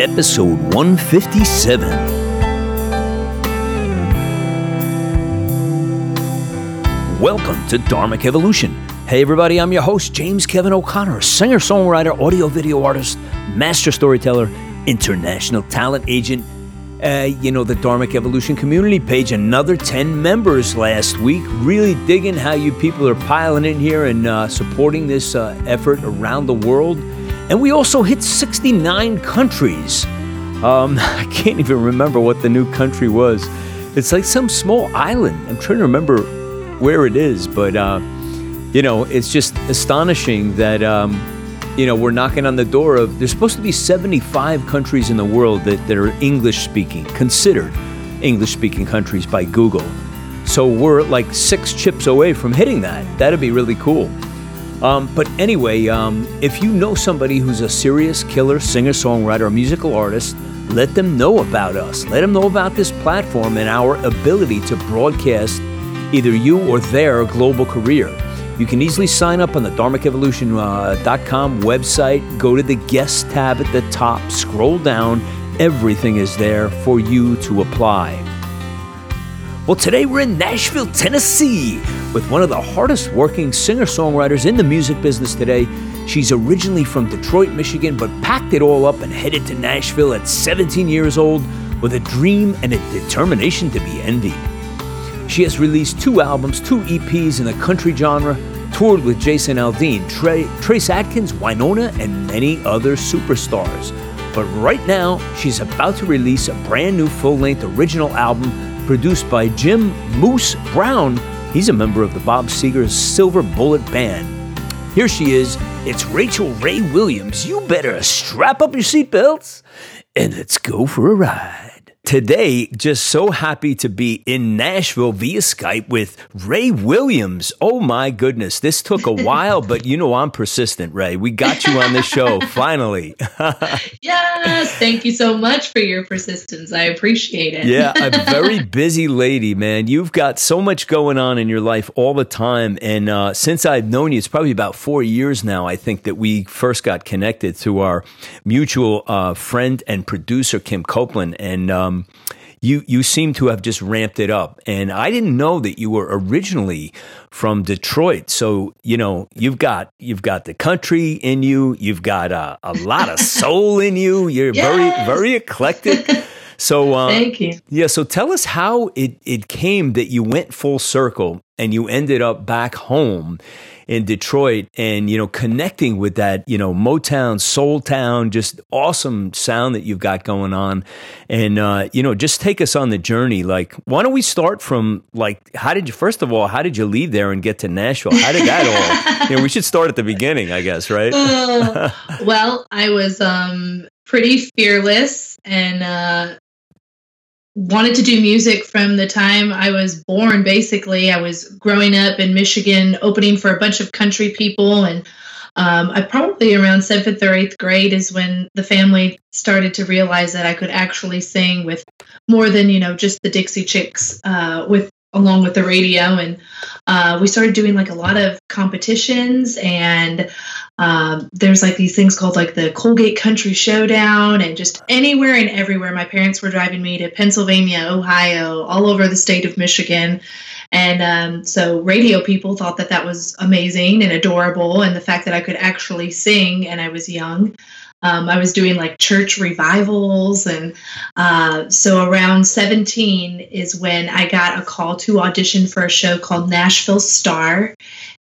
episode 157. Welcome to Dharmic Evolution. Hey, everybody, I'm your host, James Kevin O'Connor, singer, songwriter, audio video artist, master storyteller, international talent agent. Uh, you know, the Dharmic Evolution community page, another 10 members last week. Really digging how you people are piling in here and uh, supporting this uh, effort around the world. And we also hit 69 countries. Um, I can't even remember what the new country was. It's like some small island. I'm trying to remember where it is, but uh, you know, it's just astonishing that um, you know we're knocking on the door of. There's supposed to be 75 countries in the world that, that are English speaking, considered English speaking countries by Google. So we're like six chips away from hitting that. That'd be really cool. Um, but anyway, um, if you know somebody who's a serious killer singer songwriter or musical artist, let them know about us. Let them know about this platform and our ability to broadcast either you or their global career. You can easily sign up on the dharmicevolution.com uh, website. Go to the guest tab at the top, scroll down. Everything is there for you to apply. Well, today we're in Nashville, Tennessee, with one of the hardest working singer songwriters in the music business today. She's originally from Detroit, Michigan, but packed it all up and headed to Nashville at 17 years old with a dream and a determination to be envied. She has released two albums, two EPs in the country genre, toured with Jason Aldean, Trey, Trace Adkins, Wynonna, and many other superstars. But right now, she's about to release a brand new full length original album produced by Jim Moose Brown. He's a member of the Bob Seger's Silver Bullet Band. Here she is. It's Rachel Ray Williams. You better strap up your seatbelts and let's go for a ride. Today, just so happy to be in Nashville via Skype with Ray Williams. Oh my goodness, this took a while, but you know I'm persistent, Ray. We got you on the show finally. yes, thank you so much for your persistence. I appreciate it. yeah, a very busy lady, man. You've got so much going on in your life all the time, and uh, since I've known you, it's probably about four years now. I think that we first got connected through our mutual uh, friend and producer Kim Copeland, and. Um, you you seem to have just ramped it up. And I didn't know that you were originally from Detroit. So you know you've got you've got the country in you. You've got a, a lot of soul in you. You're yes. very very eclectic. So um, thank you. Yeah. So tell us how it it came that you went full circle and you ended up back home in Detroit and, you know, connecting with that, you know, Motown, Soul Town, just awesome sound that you've got going on. And, uh, you know, just take us on the journey. Like, why don't we start from, like, how did you, first of all, how did you leave there and get to Nashville? How did that all, you know, we should start at the beginning, I guess, right? uh, well, I was um, pretty fearless and, uh, wanted to do music from the time I was born, basically. I was growing up in Michigan, opening for a bunch of country people. And um, I probably around seventh or eighth grade is when the family started to realize that I could actually sing with more than, you know, just the Dixie Chicks uh, with along with the radio and uh, we started doing like a lot of competitions and um, there's like these things called like the colgate country showdown and just anywhere and everywhere my parents were driving me to pennsylvania ohio all over the state of michigan and um, so radio people thought that that was amazing and adorable and the fact that i could actually sing and i was young um, I was doing like church revivals. And uh, so around 17 is when I got a call to audition for a show called Nashville Star.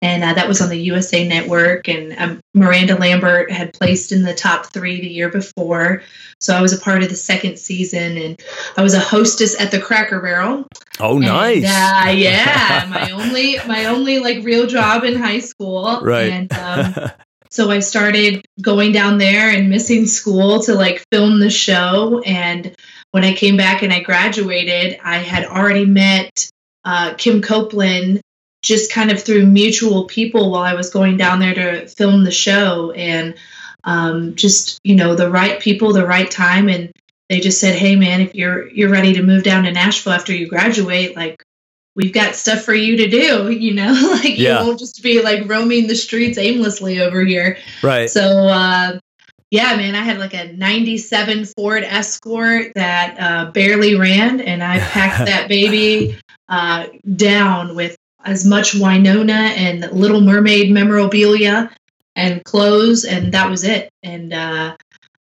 And uh, that was on the USA Network. And um, Miranda Lambert had placed in the top three the year before. So I was a part of the second season. And I was a hostess at the Cracker Barrel. Oh, nice. And, uh, yeah. my only, my only like real job in high school. Right. And, um, So I started going down there and missing school to like film the show. And when I came back and I graduated, I had already met uh, Kim Copeland just kind of through mutual people while I was going down there to film the show. And um, just, you know, the right people, the right time. And they just said, hey, man, if you're you're ready to move down to Nashville after you graduate, like we've got stuff for you to do you know like yeah. you won't just be like roaming the streets aimlessly over here right so uh yeah, man, I had like a 97 Ford Escort that uh, barely ran, and I packed that baby uh, down with as much Wynonna and Little Mermaid memorabilia and clothes, and that was it. And uh,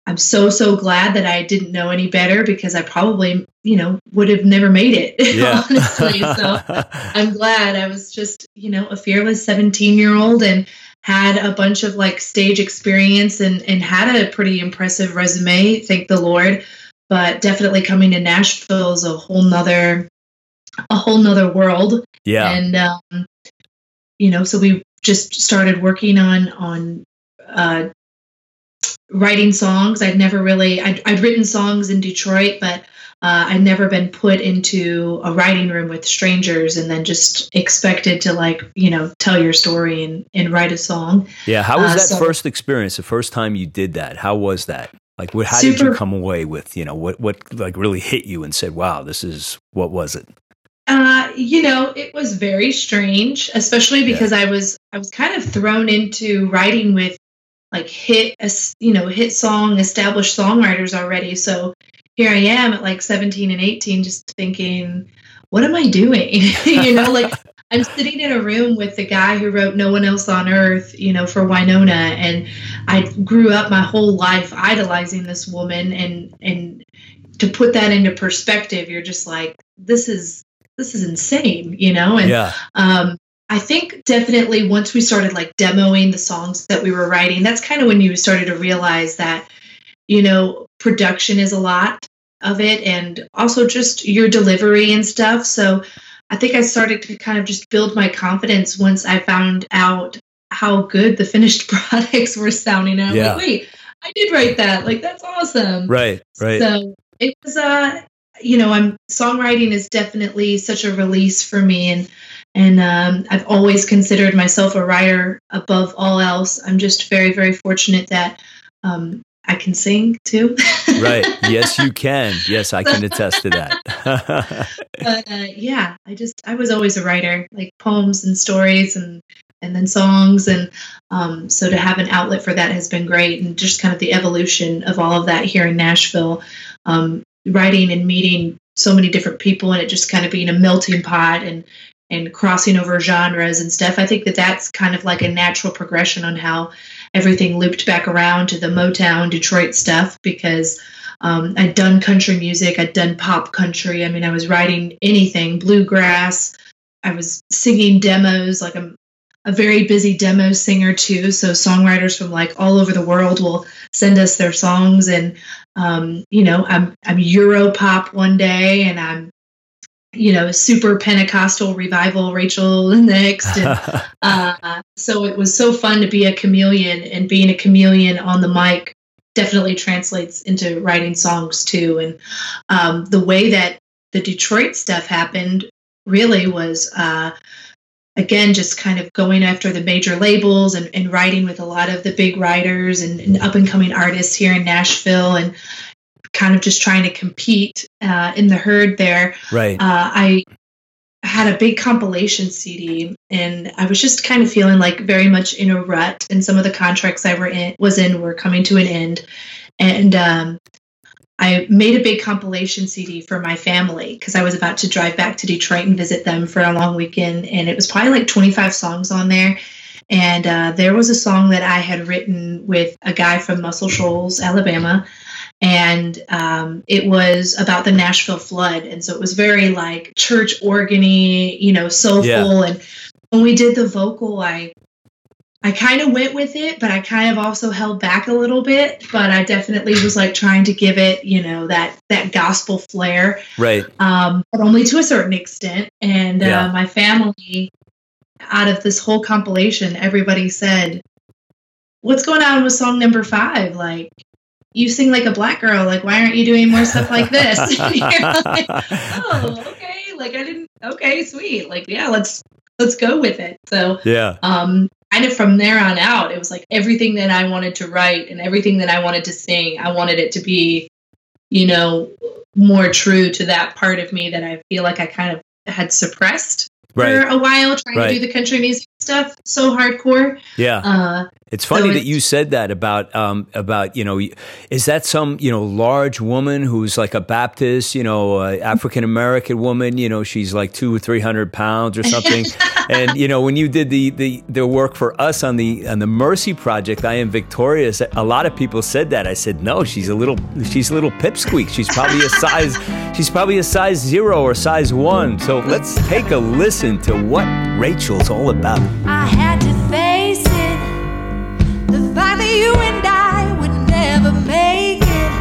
I'm so so glad that I didn't know any better because I probably you know would have never made it yeah. honestly. So I'm glad I was just you know a fearless 17 year old and had a bunch of like stage experience and and had a pretty impressive resume thank the lord but definitely coming to nashville is a whole nother a whole nother world yeah and um, you know so we just started working on on uh, writing songs i'd never really I'd, I'd written songs in detroit but uh, I'd never been put into a writing room with strangers and then just expected to like you know tell your story and, and write a song. Yeah, how was uh, that so, first experience? The first time you did that, how was that? Like, what? How super, did you come away with? You know, what what like really hit you and said, "Wow, this is what was it?" Uh, you know, it was very strange, especially because yeah. I was I was kind of thrown into writing with like hit you know hit song established songwriters already so here I am at like 17 and 18, just thinking, what am I doing? you know, like I'm sitting in a room with the guy who wrote No One Else on Earth, you know, for Wynonna, And I grew up my whole life idolizing this woman. And, and to put that into perspective, you're just like, this is, this is insane, you know? And, yeah. um, I think definitely once we started like demoing the songs that we were writing, that's kind of when you started to realize that, you know, production is a lot of it and also just your delivery and stuff. So I think I started to kind of just build my confidence once I found out how good the finished products were sounding. And I'm yeah. like, wait, I did write that. Like that's awesome. Right, right. So it was uh you know, I'm songwriting is definitely such a release for me and and um, I've always considered myself a writer above all else. I'm just very, very fortunate that um, I can sing too. right. Yes, you can. Yes, I can attest to that. but uh, yeah, I just I was always a writer, like poems and stories and and then songs and um, so to have an outlet for that has been great and just kind of the evolution of all of that here in Nashville, um, writing and meeting so many different people and it just kind of being a melting pot and and crossing over genres and stuff. I think that that's kind of like a natural progression on how everything looped back around to the Motown Detroit stuff because um, I'd done country music, I'd done pop country. I mean, I was writing anything, bluegrass. I was singing demos. Like I'm a very busy demo singer too. So songwriters from like all over the world will send us their songs, and um, you know, I'm I'm Euro pop one day, and I'm you know, super Pentecostal revival, Rachel next. And, uh, so it was so fun to be a chameleon and being a chameleon on the mic definitely translates into writing songs too. And um, the way that the Detroit stuff happened really was, uh, again, just kind of going after the major labels and, and writing with a lot of the big writers and, and up and coming artists here in Nashville. And, kind of just trying to compete uh, in the herd there. Right. Uh, I had a big compilation CD, and I was just kind of feeling like very much in a rut. And some of the contracts I were in was in were coming to an end, and um, I made a big compilation CD for my family because I was about to drive back to Detroit and visit them for a long weekend, and it was probably like 25 songs on there. And uh, there was a song that I had written with a guy from Muscle Shoals, Alabama, and um, it was about the Nashville flood, and so it was very like church organy, you know, soulful. Yeah. And when we did the vocal, I I kind of went with it, but I kind of also held back a little bit. But I definitely was like trying to give it, you know, that that gospel flair, right? Um, but only to a certain extent. And yeah. uh, my family, out of this whole compilation, everybody said, "What's going on with song number five? Like, you sing like a black girl. Like, why aren't you doing more stuff like this? like, oh, okay. Like, I didn't. Okay, sweet. Like, yeah, let's let's go with it. So, yeah. Um, kind of from there on out, it was like everything that I wanted to write and everything that I wanted to sing. I wanted it to be, you know, more true to that part of me that I feel like I kind of had suppressed right. for a while, trying right. to do the country music stuff so hardcore. Yeah. Uh, It's funny so that you said that about um, about you know is that some you know large woman who's like a Baptist you know African American woman you know she's like two or three hundred pounds or something? And you know when you did the, the the work for us on the on the Mercy Project I am victorious a lot of people said that. I said no she's a little she's a little pipsqueak. She's probably a size she's probably a size zero or size one. So let's take a listen to what Rachel's all about. I had to face that you and I would never make it.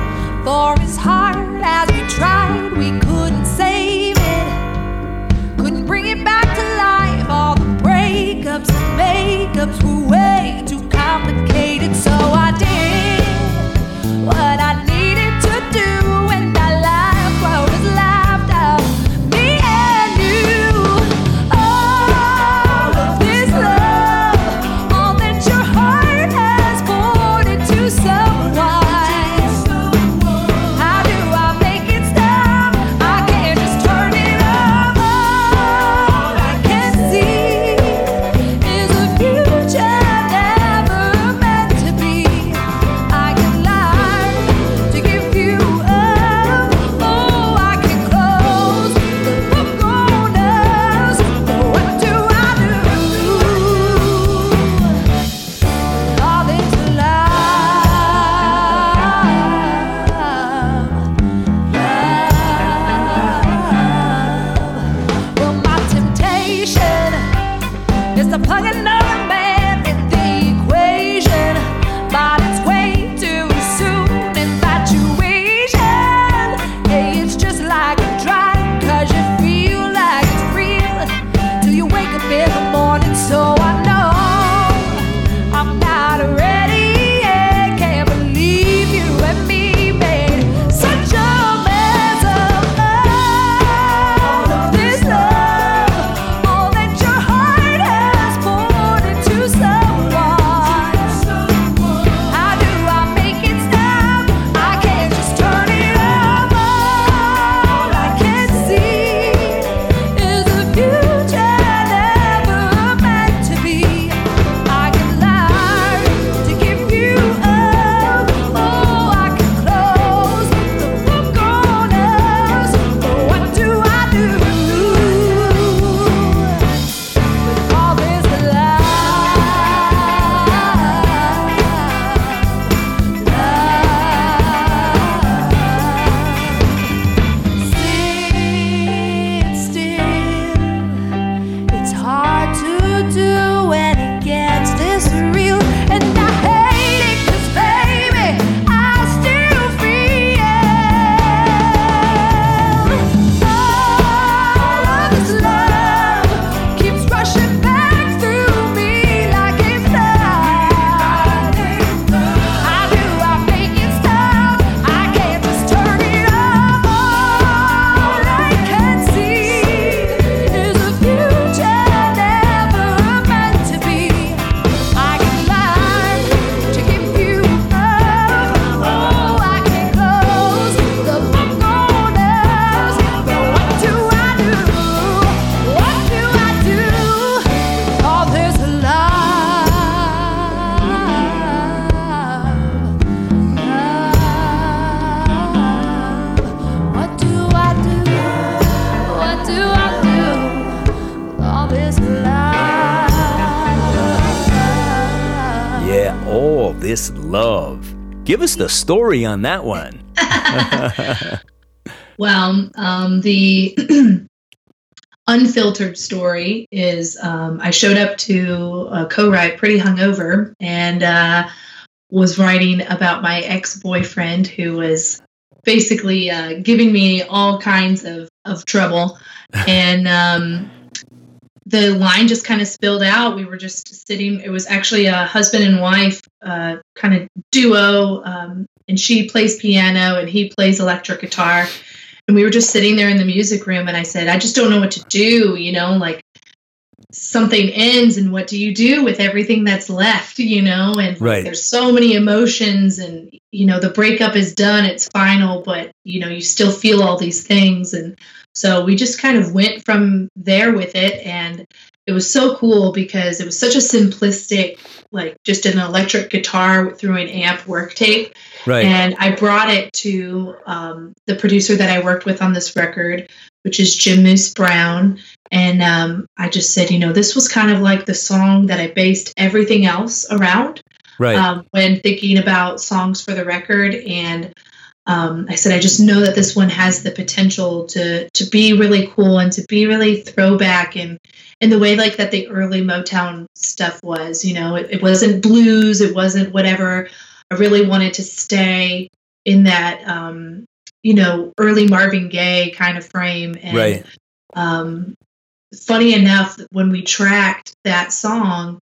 For as hard as we tried, we couldn't save it. Couldn't bring it back to life. All the breakups and makeups were way too complicated. So I did Give us the story on that one. well, um, the unfiltered story is um, I showed up to a co-write pretty hungover and uh, was writing about my ex-boyfriend who was basically uh, giving me all kinds of, of trouble. And um, the line just kind of spilled out. We were just sitting. It was actually a husband and wife uh, kind of duo, um, and she plays piano and he plays electric guitar. And we were just sitting there in the music room, and I said, I just don't know what to do. You know, like something ends, and what do you do with everything that's left? You know, and right. there's so many emotions, and you know, the breakup is done, it's final, but you know, you still feel all these things, and so we just kind of went from there with it, and it was so cool because it was such a simplistic, like just an electric guitar through an amp work tape. Right. And I brought it to um, the producer that I worked with on this record, which is Jim Moose Brown. And um, I just said, you know, this was kind of like the song that I based everything else around right. um, when thinking about songs for the record. And um, I said, I just know that this one has the potential to to be really cool and to be really throwback and in the way like that the early Motown stuff was. You know, it, it wasn't blues, it wasn't whatever. I really wanted to stay in that, um, you know, early Marvin Gaye kind of frame. And, right. Um, funny enough, when we tracked that song,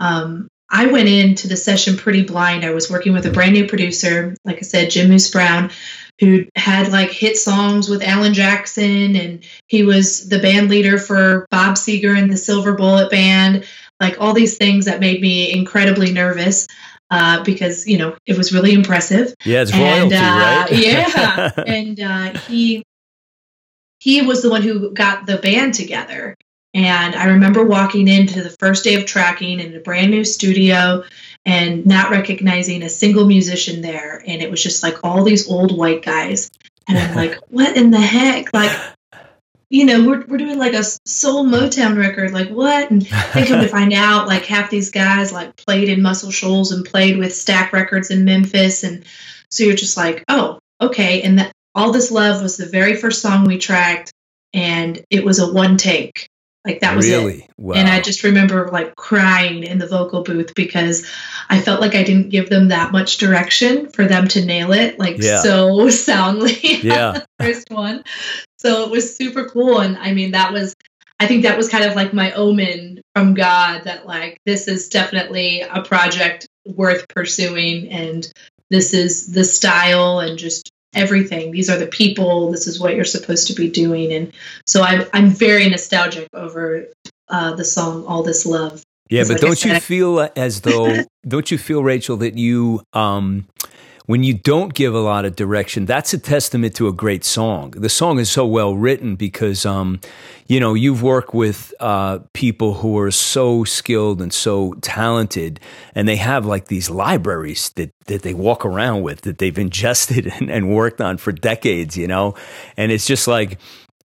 um, I went into the session pretty blind. I was working with a brand new producer, like I said, Jim Moose Brown, who had like hit songs with Alan Jackson, and he was the band leader for Bob Seger and the Silver Bullet Band, like all these things that made me incredibly nervous. Uh, because you know it was really impressive. Yeah, it's royalty, and, uh, right? yeah, and uh, he he was the one who got the band together. And I remember walking into the first day of tracking in a brand new studio and not recognizing a single musician there. And it was just like all these old white guys. And I'm like, what in the heck? Like, you know, we're, we're doing like a soul Motown record. Like, what? And then come to find out, like, half these guys like played in Muscle Shoals and played with Stax Records in Memphis. And so you're just like, oh, okay. And that All This Love was the very first song we tracked. And it was a one take. Like that was really? it. Wow. And I just remember like crying in the vocal booth because I felt like I didn't give them that much direction for them to nail it like Yeah. so soundly. Yeah. first one. So it was super cool. And I mean, that was, I think that was kind of like my omen from God that like this is definitely a project worth pursuing. And this is the style and just everything. These are the people. This is what you're supposed to be doing. And so I'm, I'm very nostalgic over uh, the song All This Love. Yeah, but like don't you feel as though don't you feel Rachel that you um when you don't give a lot of direction, that's a testament to a great song. The song is so well written because um you know, you've worked with uh people who are so skilled and so talented and they have like these libraries that that they walk around with that they've ingested and, and worked on for decades, you know. And it's just like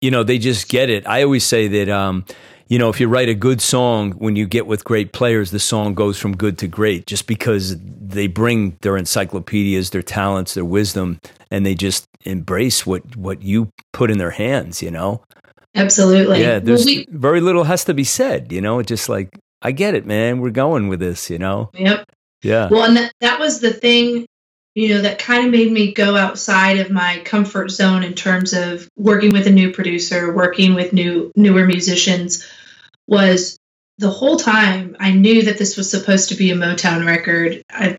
you know, they just get it. I always say that, um, you know, if you write a good song, when you get with great players, the song goes from good to great just because they bring their encyclopedias, their talents, their wisdom, and they just embrace what, what you put in their hands, you know? Absolutely. Yeah, Well, there's we, very little has to be said, you know? Just like, I get it, man. We're going with this, you know? yep. Yeah. Well, and that, that was the thing, you know, that kind of made me go outside of my comfort zone in terms of working with a new producer, working with new newer musicians was the whole time I knew that this was supposed to be a Motown record. I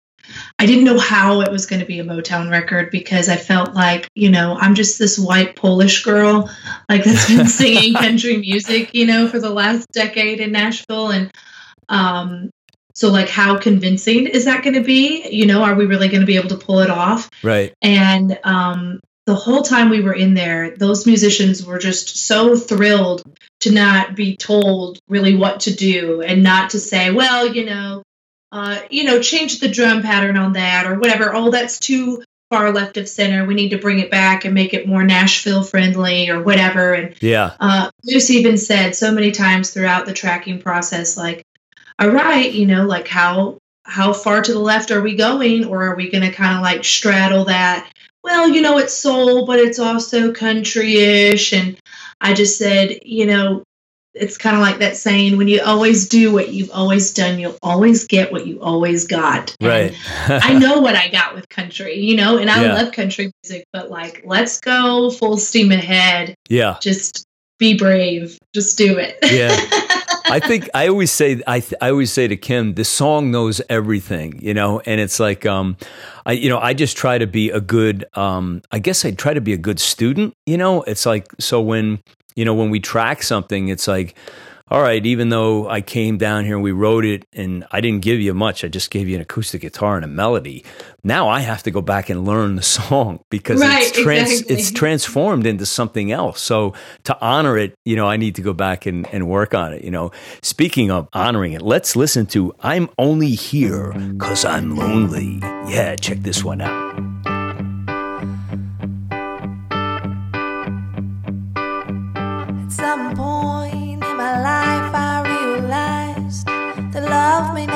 I didn't know how it was going to be a Motown record because I felt like, you know, I'm just this white Polish girl like that's been singing country music, you know, for the last decade in Nashville and um so like how convincing is that going to be? You know, are we really going to be able to pull it off? right. And um, the whole time we were in there, those musicians were just so thrilled to not be told really what to do and not to say, well, you know, uh, you know, change the drum pattern on that or whatever. Oh, that's too far left of center. We need to bring it back and make it more Nashville friendly or whatever. And Yeah. uh, Moose even said so many times throughout the tracking process, like, all right, you know, like how how far to the left are we going, or are we going to kind of like straddle that? Well, you know, it's soul, but it's also country-ish. And I just said, you know, it's kind of like that saying: when you always do what you've always done, you'll always get what you always got. Right. I know what I got with country, you know, and I Yeah. love country music, but like, let's go full steam ahead yeah. just be brave just do it Yeah. I think I always say I I always say to Kim, the song knows everything, you know, and it's like um, I you know I just try to be a good um, I guess I try to be a good student, you know. It's like so when you know when we track something, it's like. All right, even though I came down here and we wrote it and I didn't give you much, I just gave you an acoustic guitar and a melody. Now I have to go back and learn the song because Right, it's trans- exactly. it's transformed into something else. So to honor it, you know, I need to go back and, and work on it. You know, speaking of honoring it, let's listen to I'm Only Here Cause I'm Lonely. Yeah, check this one out. At some point in my life, I realized that love may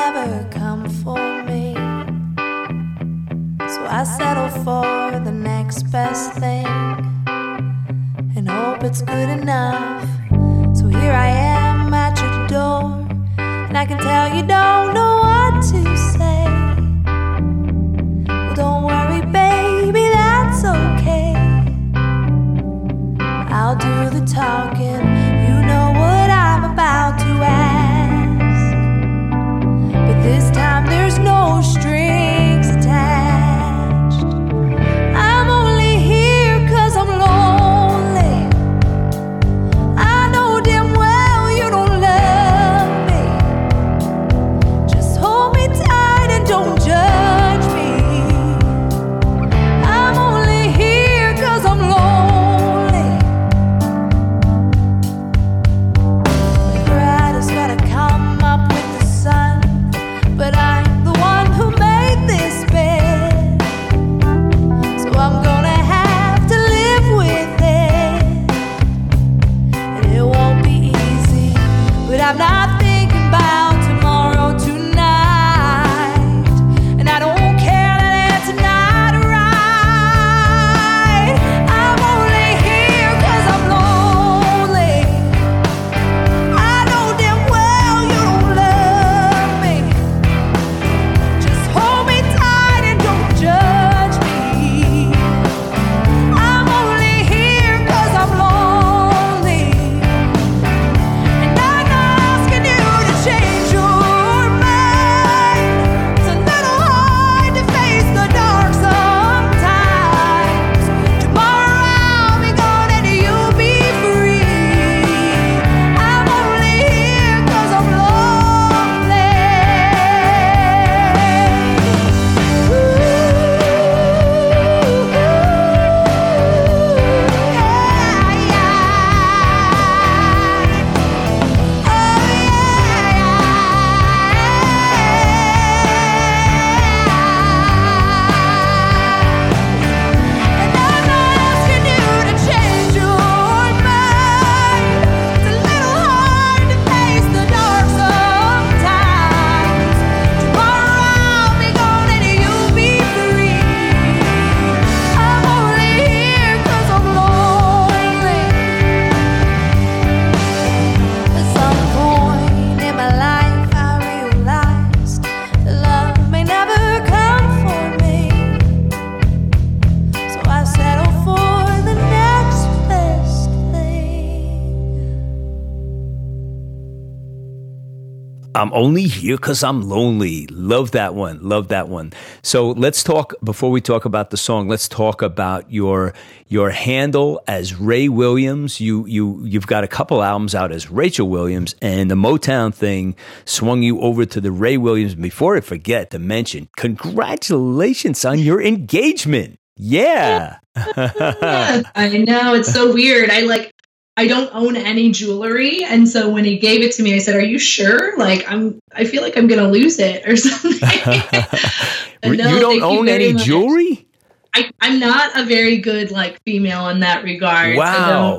here because I'm lonely. Love that one. Love that one. So let's talk before we talk about the song. Let's talk about your your handle as Ray Williams. You you you've got a couple albums out as Rachel Williams, and the Motown thing swung you over to the Ray Williams. Before I forget to mention, congratulations on your engagement. Yeah. Yeah, I know it's so weird. I like I don't own any jewelry, and so when he gave it to me, I said, "Are you sure? Like I'm, I feel like I'm gonna lose it or something." you No, thank don't own very any much. jewelry? I, I'm not a very good like female in that regard. I Wow.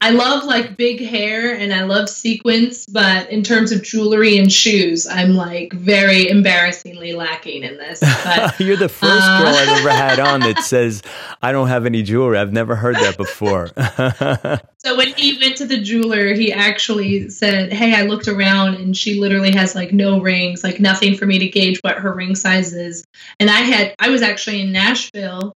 I love like big hair and I love sequins, but in terms of jewelry and shoes, I'm like very embarrassingly lacking in this. But You're the first Uh, girl I've ever had on that says, I don't have any jewelry. I've never heard that before. so when he went to the jeweler, he actually said, Hey, I looked around and she literally has like no rings, like nothing for me to gauge what her ring size is. And I had, I was actually in Nashville.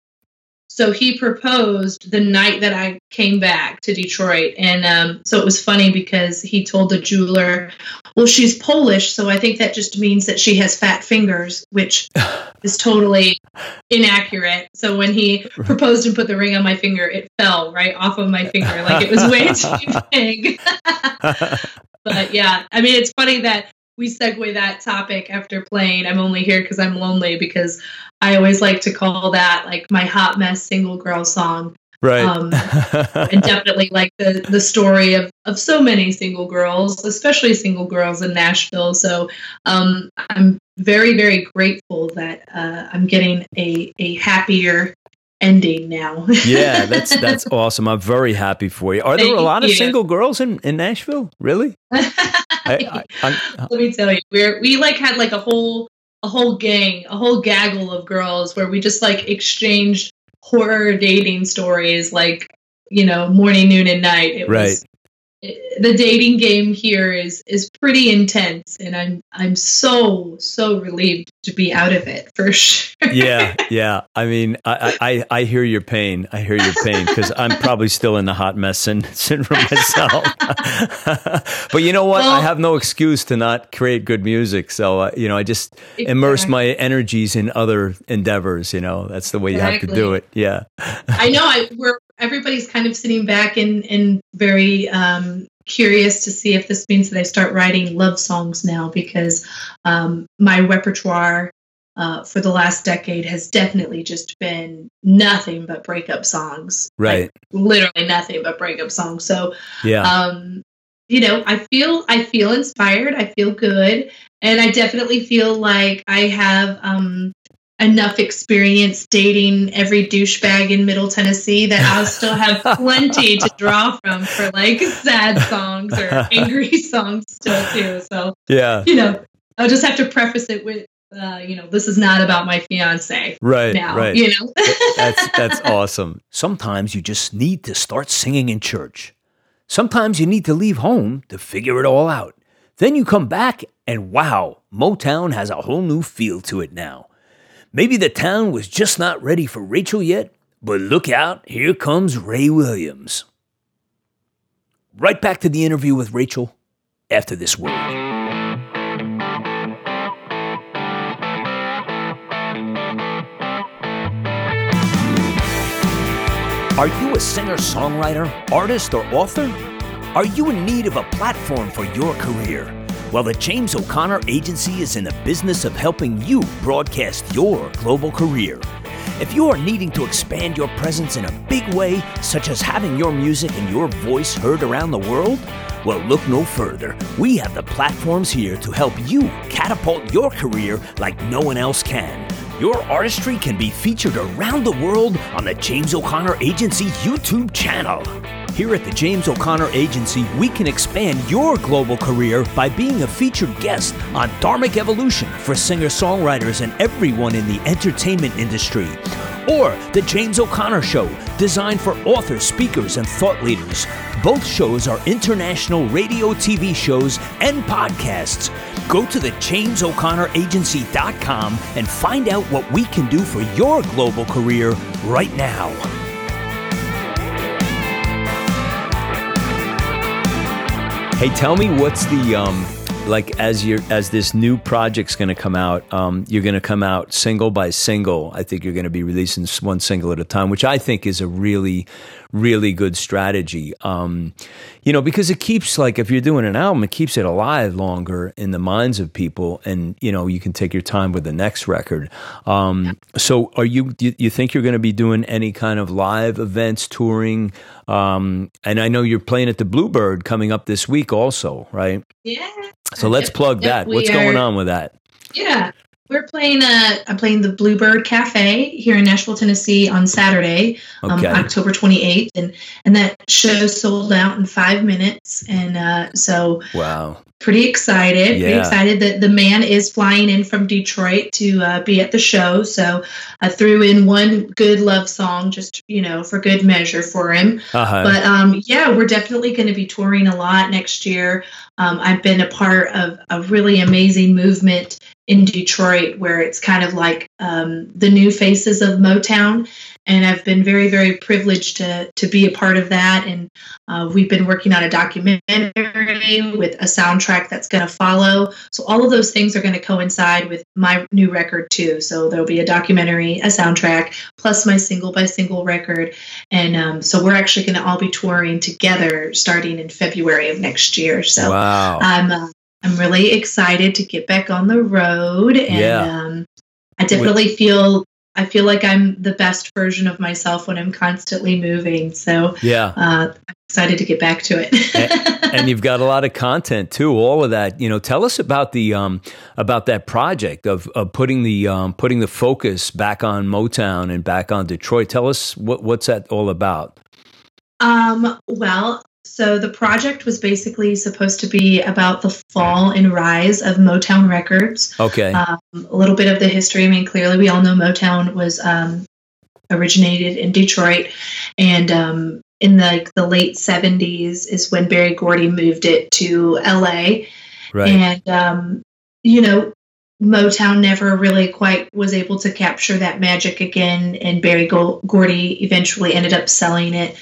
So he proposed the night that I came back to Detroit. And um, so it was funny because he told the jeweler, Well, she's Polish. So I think that just means that she has fat fingers, which is totally inaccurate. So when he proposed and put the ring on my finger, it fell right off of my finger. Like it was way too big. but yeah, I mean, it's funny that we segue that topic after playing I'm Only Here Because I'm Lonely because I always like to call that like my hot mess single girl song. Right. Um, and definitely like the, the story of, of so many single girls, especially single girls in Nashville. So um, I'm very, very grateful that uh, I'm getting a, a happier ending now. yeah, that's that's awesome. I'm very happy for you. Are there a lot of single girls in, in Nashville? Really? I, I, I'm- Let me tell you, we're we like had like a whole a whole gang, a whole gaggle of girls where we just like exchanged horror dating stories, like you know, morning, noon, and night. It Right. was it, the dating game here is is pretty intense, and I'm I'm so so relieved to be out of it for sure. yeah, yeah. I mean, I, I, I hear your pain. I hear your pain because I'm probably still in the hot mess syn- syndrome myself. but you know what? I have no excuse to not create good music. So, uh, you know, I just immerse my energies in other endeavors. You know, that's the way you have to do it. Yeah. I know I we're everybody's kind of sitting back and and very um, curious to see if this means that I start writing love songs now because um, my repertoire uh, for the last decade has definitely just been nothing but breakup songs. Right. Like, literally nothing but breakup songs. So Yeah. um, you know, I feel I feel inspired. I feel good, and I definitely feel like I have um, enough experience dating every douchebag in Middle Tennessee that I'll still have plenty to draw from for like sad songs or angry songs still too. So yeah. you know, I'll just have to preface it with. Uh, you know, this is not about my fiance Right. now. right. You know, That's that's awesome. Sometimes you just need to start singing in church. Sometimes you need to leave home to figure it all out. Then you come back and wow, Motown has a whole new feel to it now. Maybe the town was just not ready for Rachel yet, but look out, here comes Ray Williams. Right back to the interview with Rachel after this word. Are you a singer, songwriter, artist, or author? Are you in need of a platform for your career? Well, the James O'Connor Agency is in the business of helping you broadcast your global career. If you are needing to expand your presence in a big way, such as having your music and your voice heard around the world, well, look no further. We have the platforms here to help you catapult your career like no one else can. Your artistry can be featured around the world on the James O'Connor Agency YouTube channel. Here at the James O'Connor Agency, we can expand your global career by being a featured guest on Dharmic Evolution for singer songwriters and everyone in the entertainment industry. Or The James O'Connor Show, designed for authors, speakers, and thought leaders. Both shows are international radio TV shows and podcasts. Go to the JamesO'ConnorAgency.com and find out what we can do for your global career right now. Hey, tell me what's the um like as you as this new project's going to come out um, you're going to come out single by single. I think you're going to be releasing one single at a time which i think is a really really good strategy um, you know because it keeps like if you're doing an album it keeps it alive longer in the minds of people and you know you can take your time with the next record um, so are you do you- think you're going to be doing any kind of live events touring um, and i know you're playing at the bluebird coming up this week also right yeah. so let's plug that. What's going on with that? Yeah, we're playing. Uh, I'm playing the Bluebird Cafe here in Nashville, Tennessee, on Saturday, um, October 28th, and and that show sold out in five minutes, and uh, so Wow. pretty excited. Pretty excited that the man is flying in from Detroit to uh, be at the show. So I threw in one good love song, just you know, for good measure for him. Uh-huh. But um, yeah, we're definitely going to be touring a lot next year. Um, I've been a part of a really amazing movement in Detroit where it's kind of like um, the new faces of Motown. and I've been very, very privileged to to be a part of that. And uh, we've been working on a documentary with a soundtrack that's going to follow. So all of those things are going to coincide with my new record too. So there'll be a documentary, a soundtrack, plus my single by single record, and um, so we're actually going to all be touring together starting in February of next year. So wow. I'm uh, I'm really excited to get back on the road, and Yeah. um, I definitely feel I feel like I'm the best version of myself when I'm constantly moving. So yeah. uh, I'm excited to get back to it. and you've got a lot of content too. All of that, you know. Tell us about the um, about that project of, of putting the um, putting the focus back on Motown and back on Detroit. Tell us what what's that all about? Um, well, so the project was basically supposed to be about the fall and rise of Motown Records. Okay, Um, a little bit of the history. I mean, clearly we all know Motown was um, originated in Detroit, and um, in the the late '70s is when Berry Gordy moved it to LA. right, And, um, you know, Motown never really quite was able to capture that magic again. And Berry Gordy eventually ended up selling it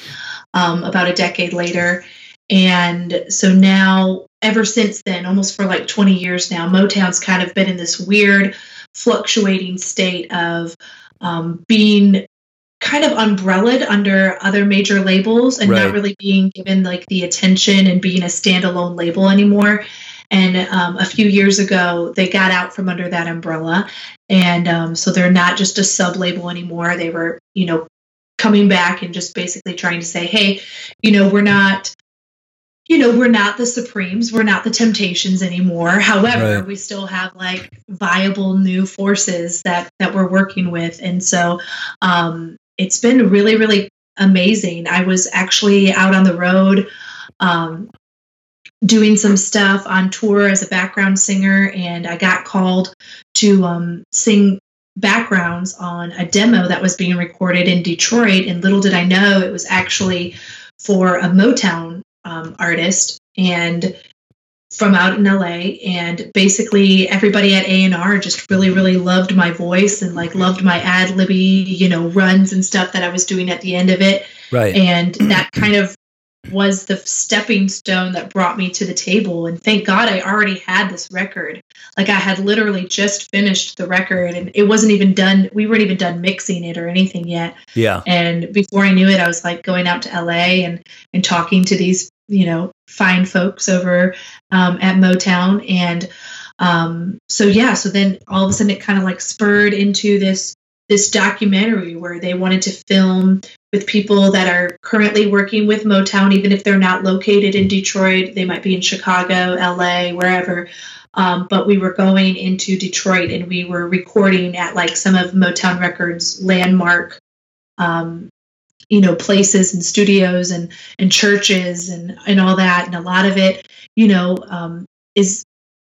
um, about a decade later. And so now, ever since then, almost for like 20 years now, Motown's kind of been in this weird, fluctuating state of um, being kind of umbrellaed under other major labels and Right. not really being given like the attention and being a standalone label anymore. And um, a few years ago, they got out from under that umbrella. And um, so they're not just a sub label anymore. They were, you know, coming back and just basically trying to say, hey, you know, we're not. You know, we're not the Supremes, we're not the Temptations anymore. However, Right. we still have like viable new forces that that we're working with, and so um, it's been really, really amazing. I was actually out on the road um, doing some stuff on tour as a background singer, and I got called to um, sing backgrounds on a demo that was being recorded in Detroit. And little did I know it was actually for a Motown um, artist and from out in LA. And basically, everybody at A and R just really, really loved my voice and like loved my ad libby, you know, runs and stuff that I was doing at the end of it right, and that kind of was the stepping stone that brought me to the table. And thank god i already had this record. Like i had literally just finished the record and it wasn't even done. We weren't even done mixing it or anything yet. Yeah, and before i knew it i was like going out to la and and talking to these you know fine folks over um, at motown. And um, so yeah so then all of a sudden it kind of like spurred into this this documentary where they wanted to film with people that are currently working with motown even if they're not located in detroit they might be in chicago la wherever. Um, but we were going into detroit and we were recording at like some of motown records landmark um, you know places and studios and and churches and and all that. And a lot of it you know um, is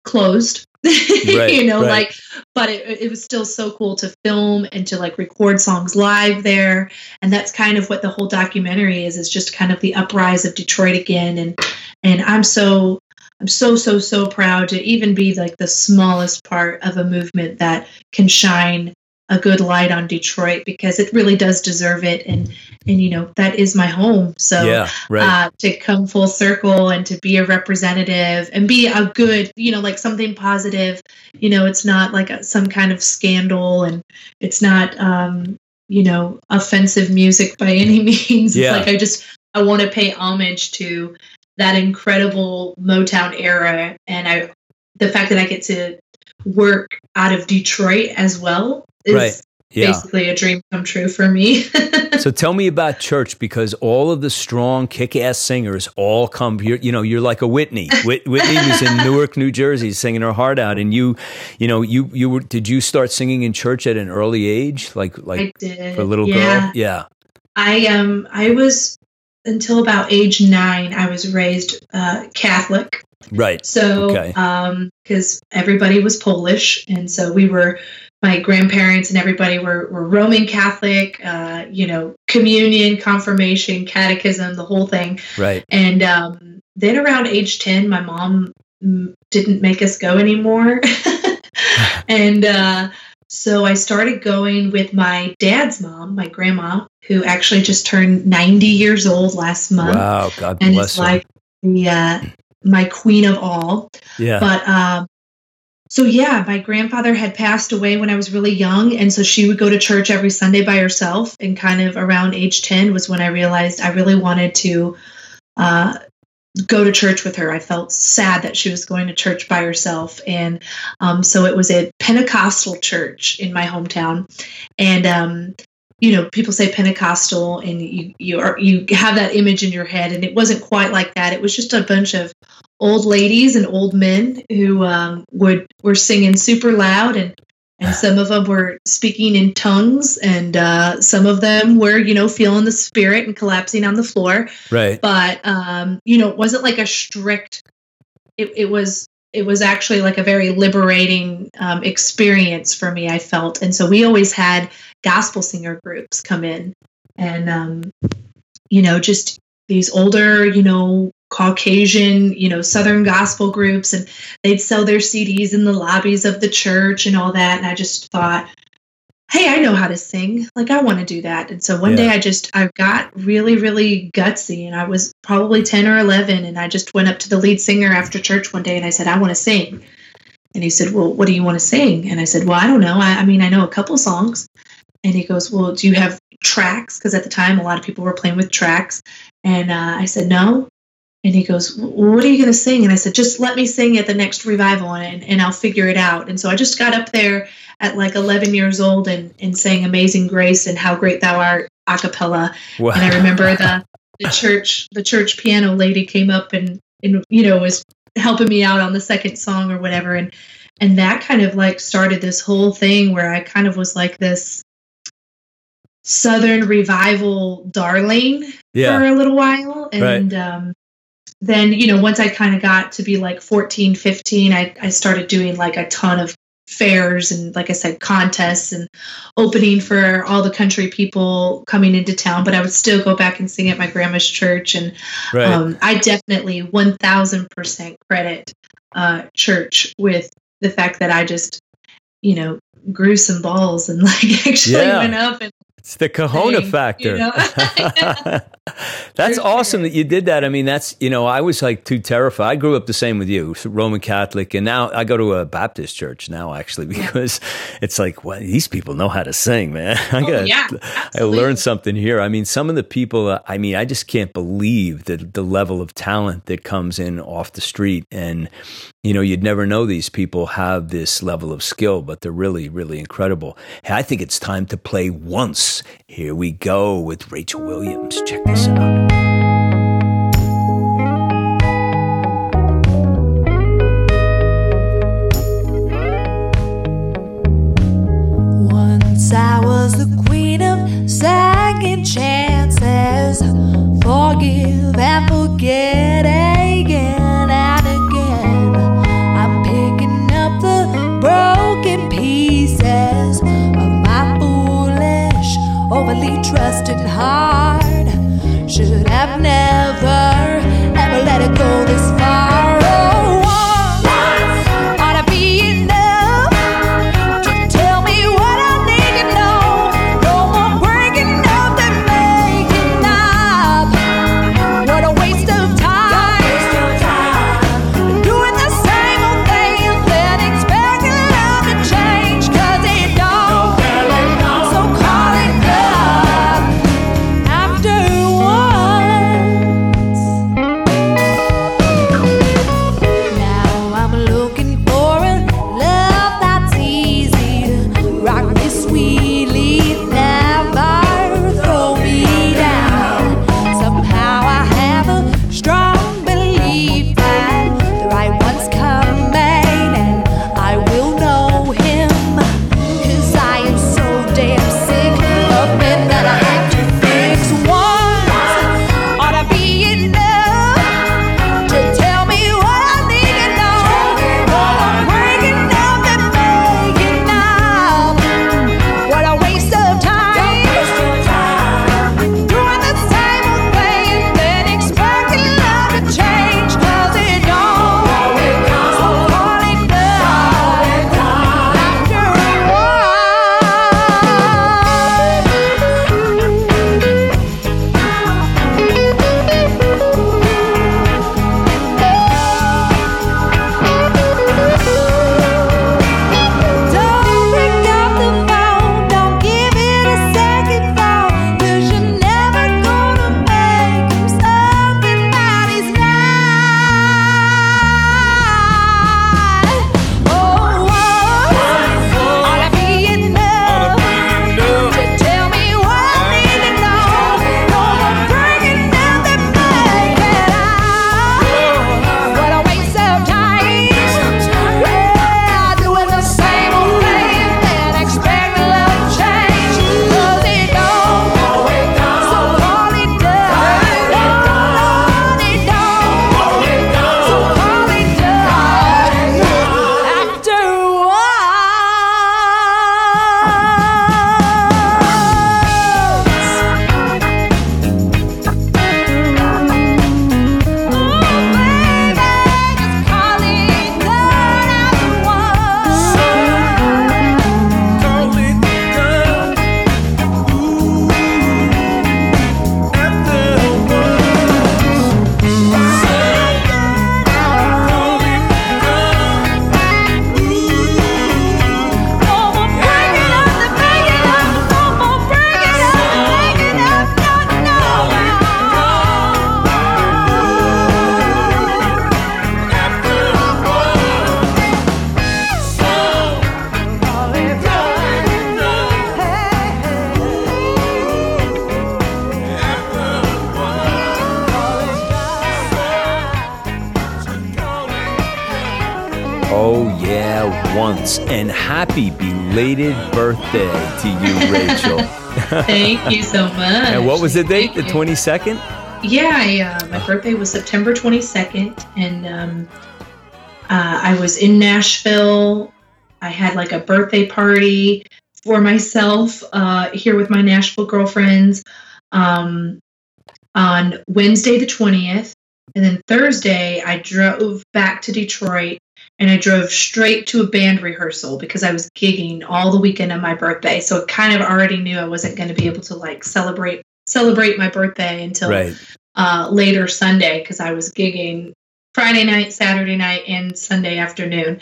closed Right, you know right. like but it, it was still so cool to film and to like record songs live there. And that's kind of what the whole documentary is is just kind of the uprise of detroit again. And and i'm so i'm so so so proud to even be like the smallest part of a movement that can shine a good light on detroit because it really does deserve it. And and you know that is my home so yeah, right, uh, to come full circle and to be a representative and be a good, you know, like something positive. You know, it's not like a, some kind of scandal and it's not, um, you know, offensive music by any means. Yeah. It's like I just, I want to pay homage to that incredible Motown era. And I, the fact that I get to work out of Detroit as well is Right. Yeah. basically a dream come true for me. So tell me about church because all of the strong, kick-ass singers all come. You're, you know, you're like a Whitney. Whit- Whitney was in Newark, New Jersey, singing her heart out, and you, you know, you you were. Did you start singing in church at an early age, like like for a little yeah. girl? Yeah, I um I was until about age nine. I was raised uh, Catholic, right. so Okay. um because everybody was Polish, and so we were my grandparents and everybody were were Roman Catholic. Uh, you know, communion, confirmation, catechism, the whole thing. Right. And um, then around age ten, my mom mm, didn't make us go anymore, and uh, so I started going with my dad's mom, my grandma, who actually just turned 90 years old last month. Wow, God and bless her. like the uh, my queen of all. yeah. But um, so yeah, my grandfather had passed away when I was really young, and so she would go to church every Sunday by herself. And kind of around age ten was when I realized I really wanted to uh, go to church with her. I felt sad that she was going to church by herself, and um, so it was a Pentecostal church in my hometown, and. Um, you know, people say Pentecostal, and you you are you have that image in your head, and it wasn't quite like that. It was just a bunch of old ladies and old men who um, would were singing super loud and and some of them were speaking in tongues and uh, some of them were you know feeling the spirit and collapsing on the floor right. but um, you know it wasn't like a strict it, it was it was actually like a very liberating um, experience for me i felt and so we always had gospel singer groups come in and um, you know just these older you know caucasian you know southern gospel groups and they'd sell their cds in the lobbies of the church and all that and i just thought hey i know how to sing. Like i want to do that. And so one day i just i got really really gutsy and i was probably 10 or 11 and i just went up to the lead singer after church one day and i said i want to sing. And he said well what do you want to sing? And i said well i don't know. I, I mean i know a couple songs. And he goes well do you have tracks? Because at the time a lot of people were playing with tracks. And uh, i said no and he goes what are you going to sing? And i said just let me sing at the next revival and, and i'll figure it out. And so i just got up there at like 11 years old and, and sang amazing grace and how great thou art a cappella. Wow. and I remember the the church the church piano lady came up and and you know was helping me out on the second song or whatever. And and that kind of like started this whole thing where I kind of was like this southern revival darling for a little while. And um then you know once I kind of got to be like 14 15 I I started doing like a ton of fairs and like I said contests and opening for all the country people coming into town but I would still go back and sing at my grandma's church and Right. um, I definitely 1000% credit uh, church with the fact that I just you know grew some balls and like actually Yeah. went up and It's the Kahona thing, factor. you know? that's awesome that you did that. I mean, that's, you know, I was like too terrified. I grew up the same with you, Roman Catholic, and now I go to a Baptist church now, actually, because it's like, well, these people know how to sing, man. I Oh, got yeah, I learned something here. I mean, some of the people, uh, I mean, I just can't believe the, the level of talent that comes in off the street. And, you know, you'd never know these people have this level of skill, but they're really, really incredible. Hey, I think it's time to play once. Here we go with Rachel Williams. Check this out. Once I was the queen of second chances. Forgive and forget once. And happy belated birthday to you, Rachel. Thank you so much. and what was the date? Thank The you. 22nd? Yeah, I, uh, my birthday was September 22nd, and um, uh, I was in Nashville. I had like a birthday party for myself uh, here with my Nashville girlfriends um, on Wednesday, the 20th. And then Thursday, I drove back to Detroit and I drove straight to a band rehearsal because I was gigging all the weekend of my birthday. So I kind of already knew I wasn't going to be able to like celebrate celebrate my birthday until Right. uh, later Sunday because I was gigging Friday night, Saturday night, and Sunday afternoon.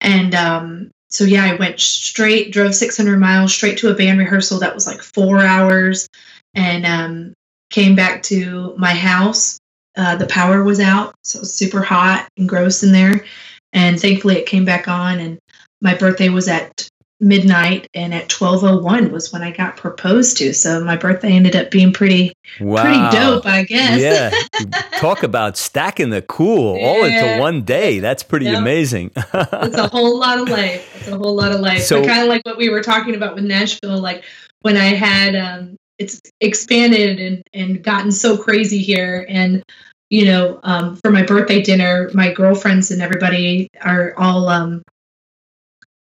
And um, so, yeah, I went straight, drove 600 miles straight to a band rehearsal that was like four hours, and um, came back to my house. Uh, the power was out, so it was super hot and gross in there. And thankfully, it came back on. And my birthday was at midnight, and at 12:01 was when I got proposed to. So my birthday ended up being pretty Wow. pretty dope, I guess. Yeah. Talk about stacking the cool all into one day. That's pretty Yep. amazing. it's a whole lot of life. It's a whole lot of life. So- So, kind of like what we were talking about with Nashville, like when I had um, it's expanded and and gotten so crazy here, and you know, um, for my birthday dinner, my girlfriends and everybody are all. Um,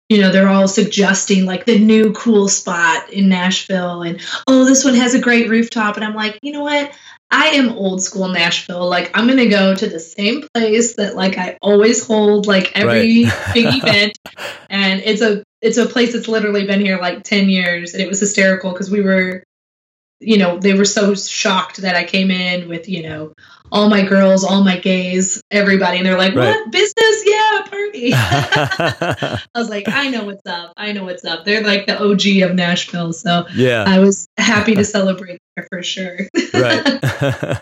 you know, they're all suggesting like the new cool spot in Nashville, and oh, this one has a great rooftop. And I'm like, you know what? I am old school Nashville. Like I'm gonna go to the same place that like I always hold like every Right. big event, and it's a it's a place that's literally been here like ten years, and it was hysterical because we were, you know, they were so shocked that I came in with you know all my girls, all my gays, everybody, and they're like, Right. "What business? Yeah, party." I was like, "I know what's up. I know what's up." They're like the OG of Nashville, so yeah. I was happy to celebrate there for sure. right.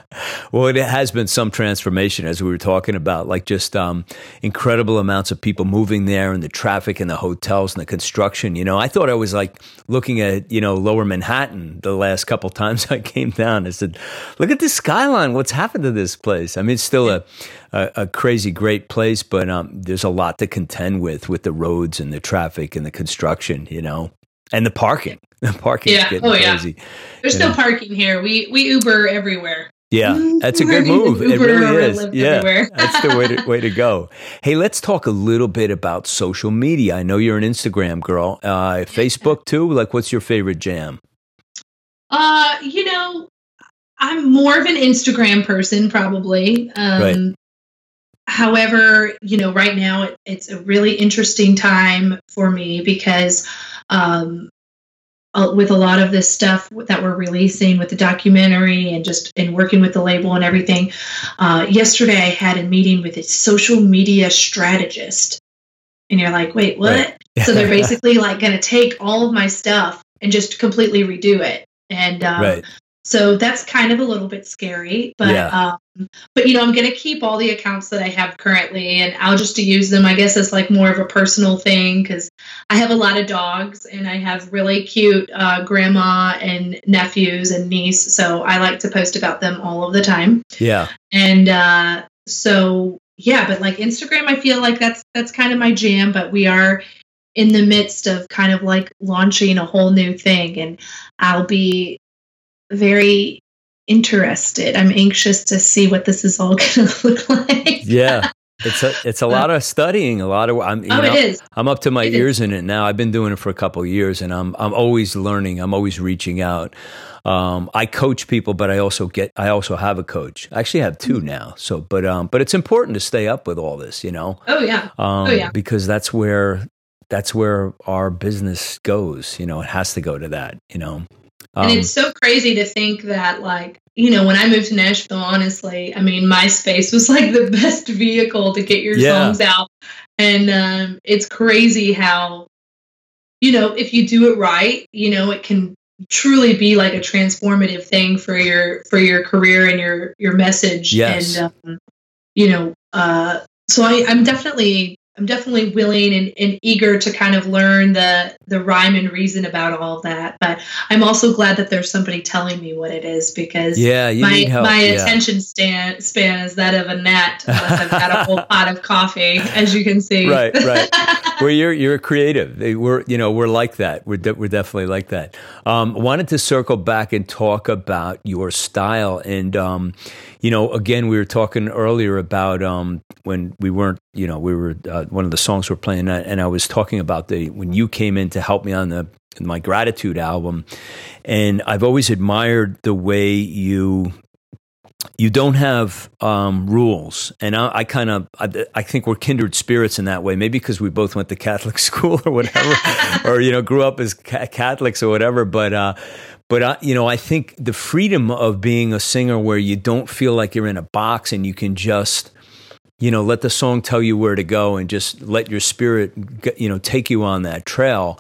well, it has been some transformation as we were talking about, like just um, incredible amounts of people moving there and the traffic and the hotels and the construction. You know, I thought I was like looking at, you know, lower Manhattan the last couple times I came down. I said, look at this skyline. What's happened to this place? I mean, it's still a, a, a crazy, great place, but um, there's a lot to contend with, with the roads and the traffic and the construction, you know, and the parking. The parking's Yeah. getting Oh, yeah. crazy. There's Yeah. no parking here. We we Uber everywhere. Yeah, that's a good move. It really is. Yeah, everywhere. that's the way to, way to go. Hey, let's talk a little bit about social media. I know you're an Instagram girl. Uh, Facebook too. Like, what's your favorite jam? Uh, you know, I'm more of an Instagram person probably. Um Right. however, you know, right now it, it's a really interesting time for me because um uh, with a lot of this stuff that we're releasing with the documentary and just in working with the label and everything. Uh, yesterday, I had a meeting with a social media strategist, and you're like, wait, what? Right. so they're basically like going to take all of my stuff and just completely redo it. And um, right. So that's kind of a little bit scary, but Yeah. um, but you know, I'm gonna keep all the accounts that I have currently, and I'll just use them. I guess as like more of a personal thing because I have a lot of dogs, and I have really cute uh, grandma and nephews and niece, so I like to post about them all of the time. Yeah. And uh, so yeah, but like Instagram, I feel like that's that's kind of my jam. But we are in the midst of kind of like launching a whole new thing, and I'll be very interested. I'm anxious to see what this is all going to look like. Yeah. It's a it's a lot of studying, a lot of I'm you oh, know, it is. I'm up to my It is. ears in it now. I've been doing it for a couple of years, and I'm I'm always learning. I'm always reaching out. Um, I coach people, but I also get I also have a coach. I actually have two now. So, but um, but it's important to stay up with all this, you know. Oh yeah. um, yeah. because that's where that's where our business goes. You know, it has to go to that. You know, and Um, it's so crazy to think that like you know when i moved to nashville honestly i mean myspace was like the best vehicle to get your Yeah. songs out and um, it's crazy how you know if you do it right you know it can truly be like a transformative thing for your for your career and your your message Yes. and um, you know uh so I, i'm definitely I'm definitely willing and, and eager to kind of learn the the rhyme and reason about all of that. But I'm also glad that there's somebody telling me what it is because yeah, my my yeah. attention span span is that of a gnat unless I've had a whole pot of coffee, as you can see. Right, right. well, you're you're creative. We're you know we're like that. We're de- we're definitely like that. Um, wanted to circle back and talk about your style and. Um, you know, again, we were talking earlier about um, when we weren't, you know, we were uh, one of the songs we're playing, and I was talking about the when you came in to help me on the my gratitude album, and I've always admired the way you you don't have um, rules, and I, I kind of I, I, think we're kindred spirits in that way. Maybe because we both went to Catholic school or whatever, or you know grew up as ca- Catholics or whatever. But uh, but I, you know, I think the freedom of being a singer where you don't feel like you're in a box and you can just, you know, let the song tell you where to go and just let your spirit, you know, take you on that trail.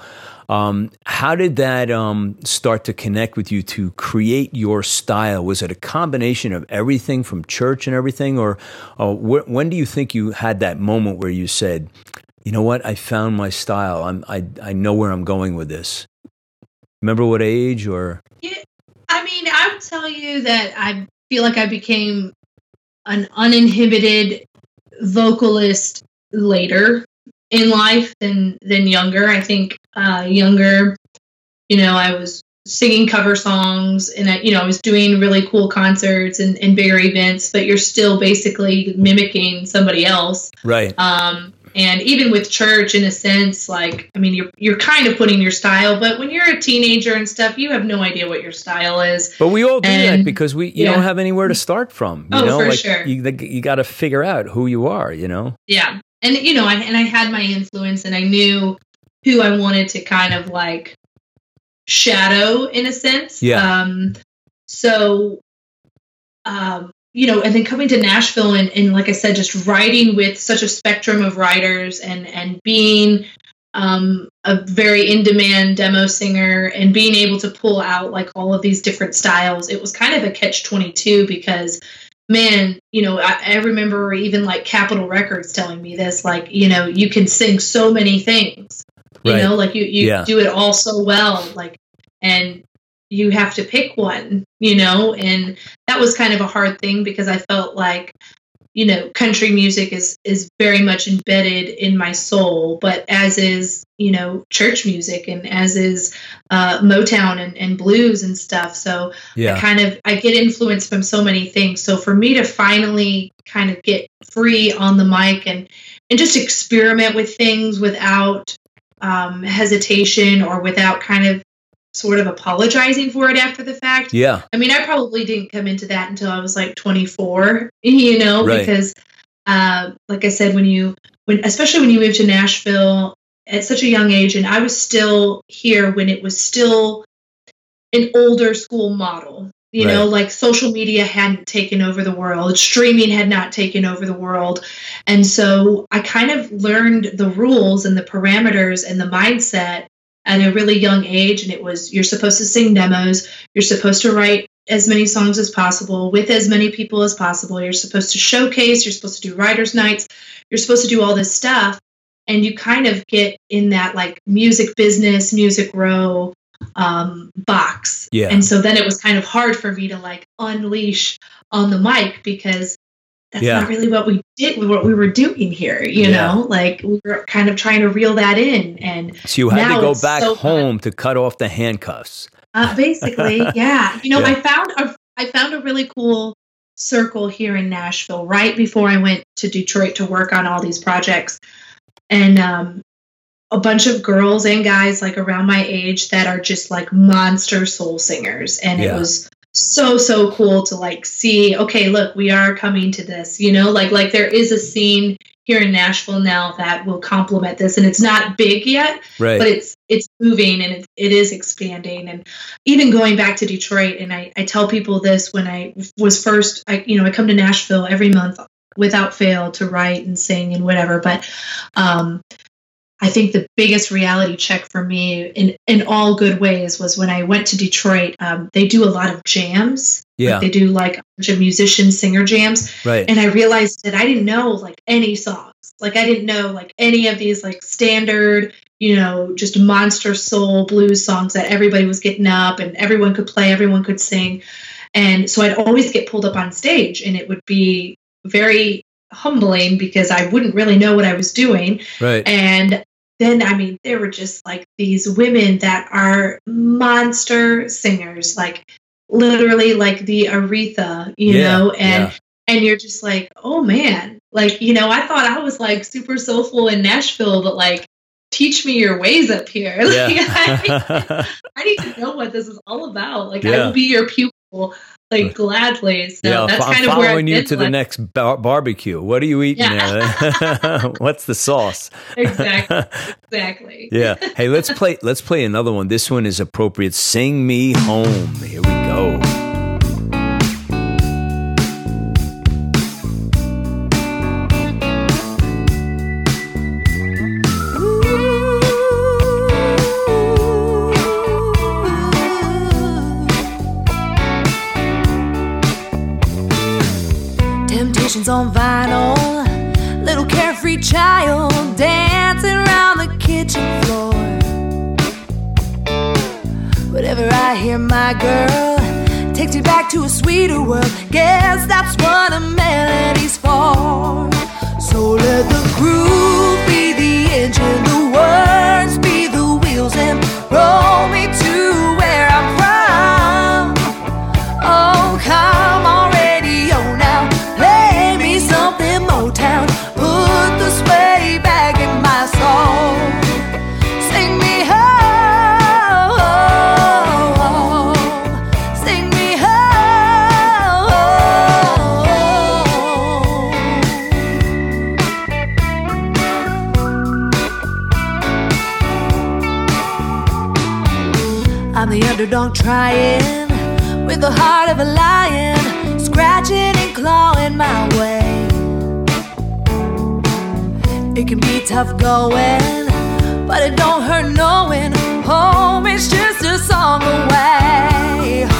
Um, how did that um, start to connect with you to create your style? Was it a combination of everything from church and everything, or uh, wh- when do you think you had that moment where you said, "You know what? I found my style. I'm, I I know where I'm going with this." Remember what age or? Yeah, I mean, I would tell you that I feel like I became an uninhibited vocalist later in life than than younger. I think uh, younger, you know, I was singing cover songs and I, you know, I was doing really cool concerts and, and bigger events, but you're still basically mimicking somebody else. Right. Um, and even with church in a sense like i mean you're you're kind of putting your style but when you're a teenager and stuff you have no idea what your style is. But we all do and, that because we you yeah. don't have anywhere to start from you oh, know? for like sure. you, you got to figure out who you are you know? Yeah. And you know I, and i had my influence and i knew who i wanted to kind of like shadow in a sense. Yeah. Um so um you know, and then coming to Nashville and, and like I said, just writing with such a spectrum of writers and and being um, a very in demand demo singer and being able to pull out like all of these different styles, it was kind of a catch twenty two because man, you know, I, I, remember even like Capitol Records telling me this, like, you know, you can sing so many things, you right. know, like you, you yeah. do it all so well, like, and you have to pick one, you know, and that was kind of a hard thing because I felt like, you know, country music is is very much embedded in my soul, but as is, you know, church music and as is uh, Motown and, and blues and stuff. So yeah. I kind of I get influenced from so many things. So for me to finally kind of get free on the mic and and just experiment with things without um, hesitation or without kind of sort of apologizing for it after the fact. Yeah. I mean, I probably didn't come into that until I was like 24, you know, right. because uh, like I said, when you, when, especially when you move to Nashville at such a young age, and I was still here when it was still an older school model. You right. know, like social media hadn't taken over the world, streaming had not taken over the world. And so I kind of learned the rules and the parameters and the mindset at a really young age and it was you're supposed to sing demos you're supposed to write as many songs as possible with as many people as possible you're supposed to showcase you're supposed to do writers nights you're supposed to do all this stuff and you kind of get in that like music business music row um, box. Yeah. And so then it was kind of hard for me to like unleash on the mic because that's yeah. not really what we did what we were doing here you yeah. know like we were kind of trying to reel that in and so you had to go back so home fun. to cut off the handcuffs uh, basically yeah you know yeah. i found a i found a really cool circle here in nashville right before i went to detroit to work on all these projects and um a bunch of girls and guys like around my age that are just like monster soul singers and it was so so cool to like see okay look we are coming to this you know like like there is a scene here in Nashville now that will complement this and it's not big yet right. but it's it's moving and it, it is expanding and even going back to Detroit and I, I tell people this when I was first I you know I come to Nashville every month without fail to write and sing and whatever but um I think the biggest reality check for me in, in all good ways was when I went to Detroit. Um, they do a lot of jams. Yeah. Like they do like a bunch of musician singer jams. Right. And I realized that I didn't know like any songs. Like I didn't know like any of these like standard, you know, just monster soul blues songs that everybody was getting up and everyone could play, everyone could sing. And so I'd always get pulled up on stage and it would be very humbling because I wouldn't really know what I was doing. Right. And then, I mean, there were just like these women that are monster singers, like literally like the Aretha, you Yeah, know, and yeah. and you're just like, oh man, like you know, I thought I was like super soulful in Nashville, but like, teach me your ways up here. Like, I, Yeah. I need to know what this is all about. Like, I will be your pupil, like gladly. So yeah, that's I'm kind of where you to the next bar- barbecue. What are you eating Yeah. there? What's the sauce? Exactly. Exactly. yeah. Hey, let's play. Let's play another one. This one is appropriate. Sing me home. Here we go. Temptations on vinyl, little carefree child dancing around the kitchen floor. Whenever I hear my girl, takes me back to a sweeter world. Guess that's what a melody's for. So let the groove be the engine, the words be the wheels, and roll me to Underdog trying with the heart of a lion, scratching and clawing my way. It can be tough going, but it don't hurt knowing home is just a song away.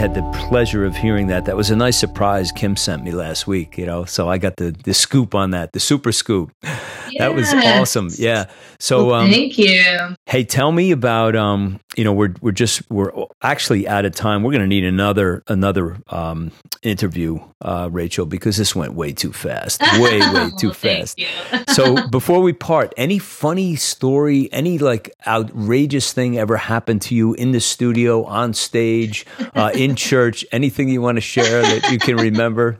Had the pleasure of hearing that. That was a nice surprise Kim sent me last week, you know. So I got the, the scoop on that, the super scoop. That was awesome. Yeah. So, Well, um, thank you. hey, tell me about um, you know, we're we're just we're actually out of time. We're going to need another another um interview, uh, Rachel, because this went way too fast, way way too Well, fast. so before we part, any funny story, any like outrageous thing ever happened to you in the studio, on stage, uh, in church? Anything you want to share that you can remember?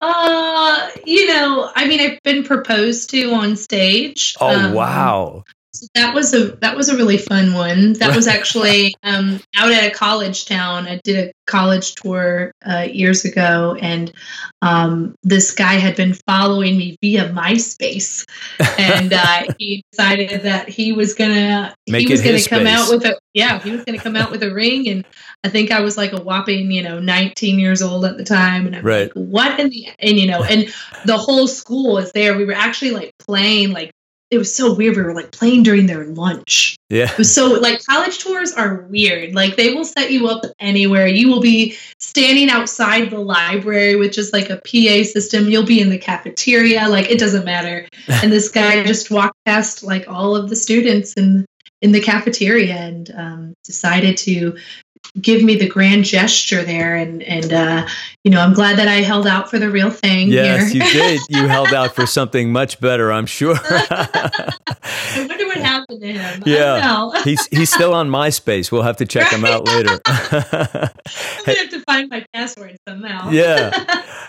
Uh, you know, I mean, I've been proposed to on stage. Oh Um, wow! So that was a that was a really fun one. That was actually um, out at a college town. I did a college tour uh, years ago, and um, this guy had been following me via MySpace, and uh, he decided that he was gonna Make he was gonna come out with a yeah he was gonna come out with a ring, and I think I was like a whopping you know 19 years old at the time, and I'm Right. like what in the and you know and the whole school was there. We were actually like playing like. It was so weird. We were like playing during their lunch. Yeah, It was so like college tours are weird. Like they will set you up anywhere. You will be standing outside the library with just like a PA system. You'll be in the cafeteria. Like it doesn't matter. And this guy just walked past like all of the students in in the cafeteria and um, decided to give me the grand gesture there. And and uh, you know I'm glad that I held out for the real thing. yes, you did. You held out for something much better, I'm sure. I wonder what happened to him. Yeah. I don't know. he's he's still on MySpace. We'll have to check him out later. I'm gonna have to find my password somehow. Yeah.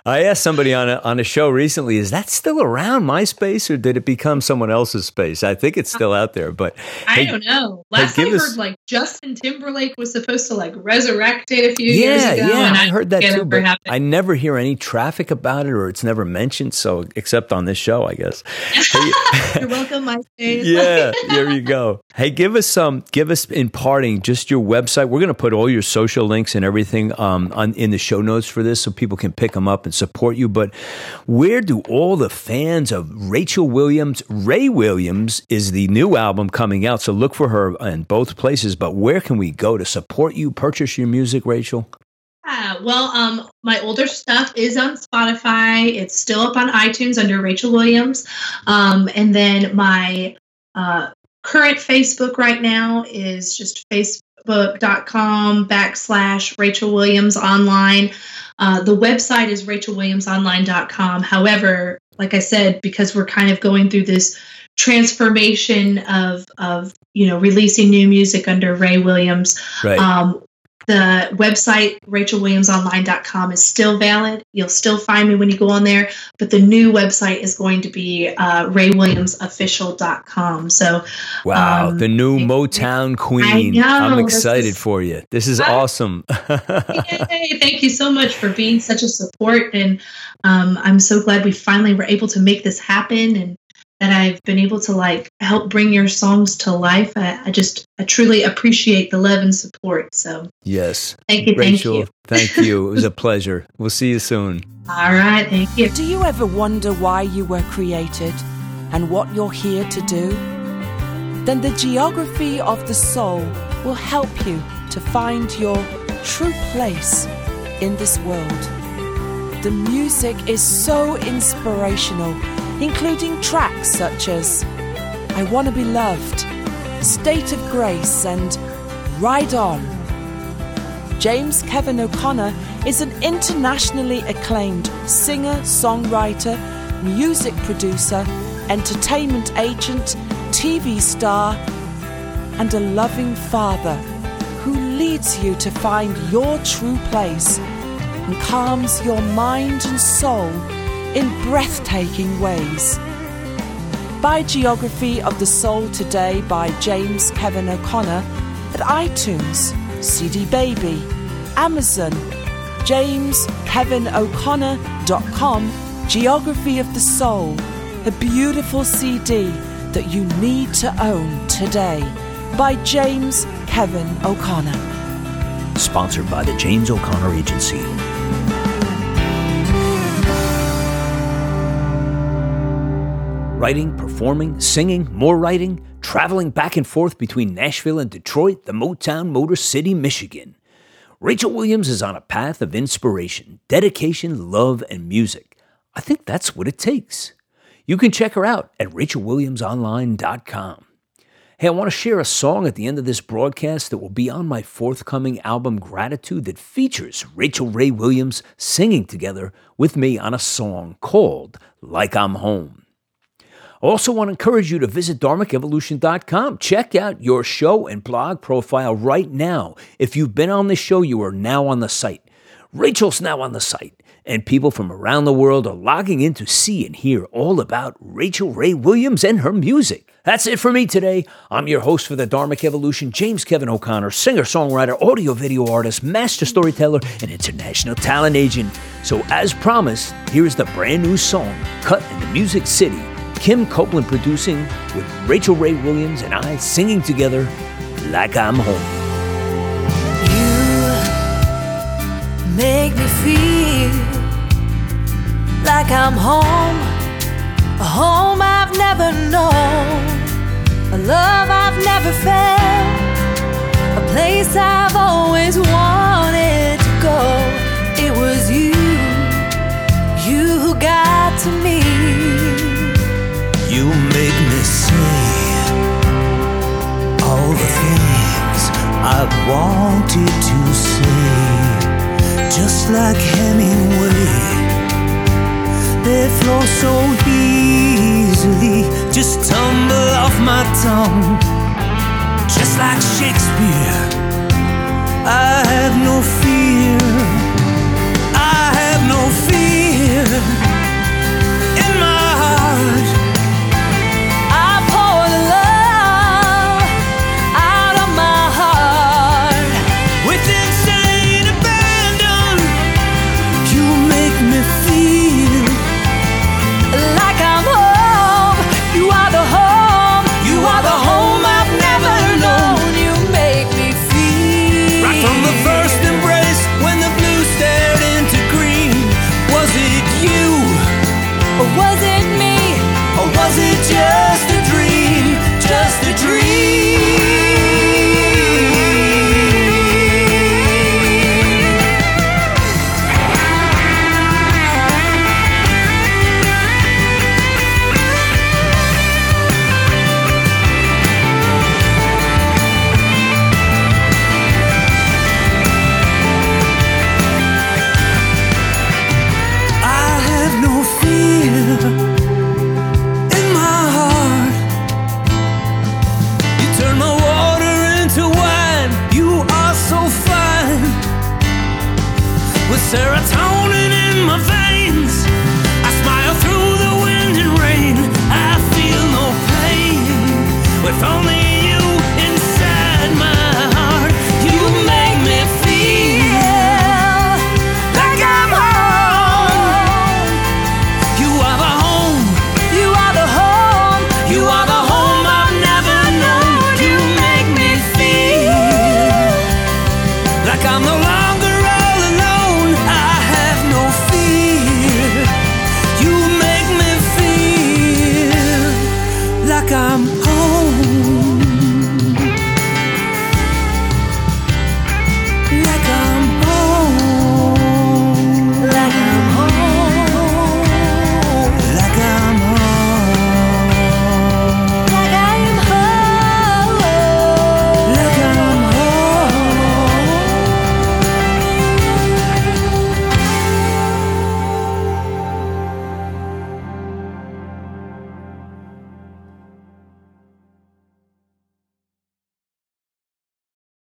I asked somebody on a on a show recently, is that still around MySpace or did it become someone else's space? I think it's still out there, but I Hey, don't know. hey, Last I heard, us- like Justin Timberlake was supposed to like resurrect it a few years ago. yeah, and I heard that too, but. I never hear any traffic about it or it's never mentioned. So except on this show, I guess. Hey- You're welcome, my face. yeah, there you go. Hey, give us some, give us in parting just your website. We're going to put all your social links and everything um, on in the show notes for this, so people can pick them up and support you. But where do all the fans of Rachel Williams, Ray Williams is the new album coming out, so look for her in both places. But where can we go to support you, purchase your music, Rachel? Yeah, well, um, my older stuff is on Spotify. It's still up on iTunes under Rachel Williams. Um, and then my uh, current Facebook right now is just facebook.com backslash Rachel Williams online. Uh, the website is rachelwilliamsonline.com. However, like I said, because we're kind of going through this transformation of of you know releasing new music under Ray Williams, Right. um, the website rachelwilliamsonline.com is still valid. You'll still find me when you go on there, but the new website is going to be uh, raywilliamsofficial.com. So wow, um, the new Motown queen. know, I'm excited is- for you. This is I- awesome. Yay, thank you so much for being such a support. And um, I'm so glad we finally were able to make this happen and that I've been able to like help bring your songs to life. I, I just, I truly appreciate the love and support. So yes. thank you. Thank Rachel, you. thank you. It was a pleasure. We'll see you soon. All right. Thank you. Do you ever wonder why you were created and what you're here to do? Then the geography of the soul will help you to find your true place in this world. The music is so inspirational, including tracks such as I Want to Be Loved, State of Grace, and Ride On. James Kevin O'Connor is an internationally acclaimed singer, songwriter, music producer, entertainment agent, TV star, and a loving father who leads you to find your true place and calms your mind and soul in breathtaking ways. Buy Geography of the Soul today by James Kevin O'Connor at iTunes, CD Baby, Amazon, jameskevinoconnor.com, Geography of the Soul, a beautiful CD that you need to own today by James Kevin O'Connor. Sponsored by the James O'Connor Agency. Writing, performing, singing, more writing, traveling back and forth between Nashville and Detroit, the Motown Motor City, Michigan. Rachel Williams is on a path of inspiration, dedication, love, and music. I think that's what it takes. You can check her out at rachelwilliamsonline.com. Hey, I want to share a song at the end of this broadcast that will be on my forthcoming album Gratitude that features Rachel Ray Williams singing together with me on a song called Like I'm Home. Also want to encourage you to visit dharmicevolution.com. Check out your show and blog profile right now. If you've been on the show, you are now on the site. Rachel's now on the site, and people from around the world are logging in to see and hear all about Rachel Ray Williams and her music. That's it for me today. I'm your host for the Dharmic Evolution, James Kevin O'Connor, singer, songwriter, audio video artist, master storyteller, and international talent agent. So, as promised, here's the brand new song, cut in the Music City. Kim Copeland producing, with Rachel Ray Williams and I singing together, Like I'm Home. You make me feel like I'm home a home I've never known, a love I've never felt, a place I've always wanted to go. It was you, you who got to me. Say all the things I've wanted to say, just like Hemingway they flow so easily, just tumble off my tongue. Just like Shakespeare, I have no fear.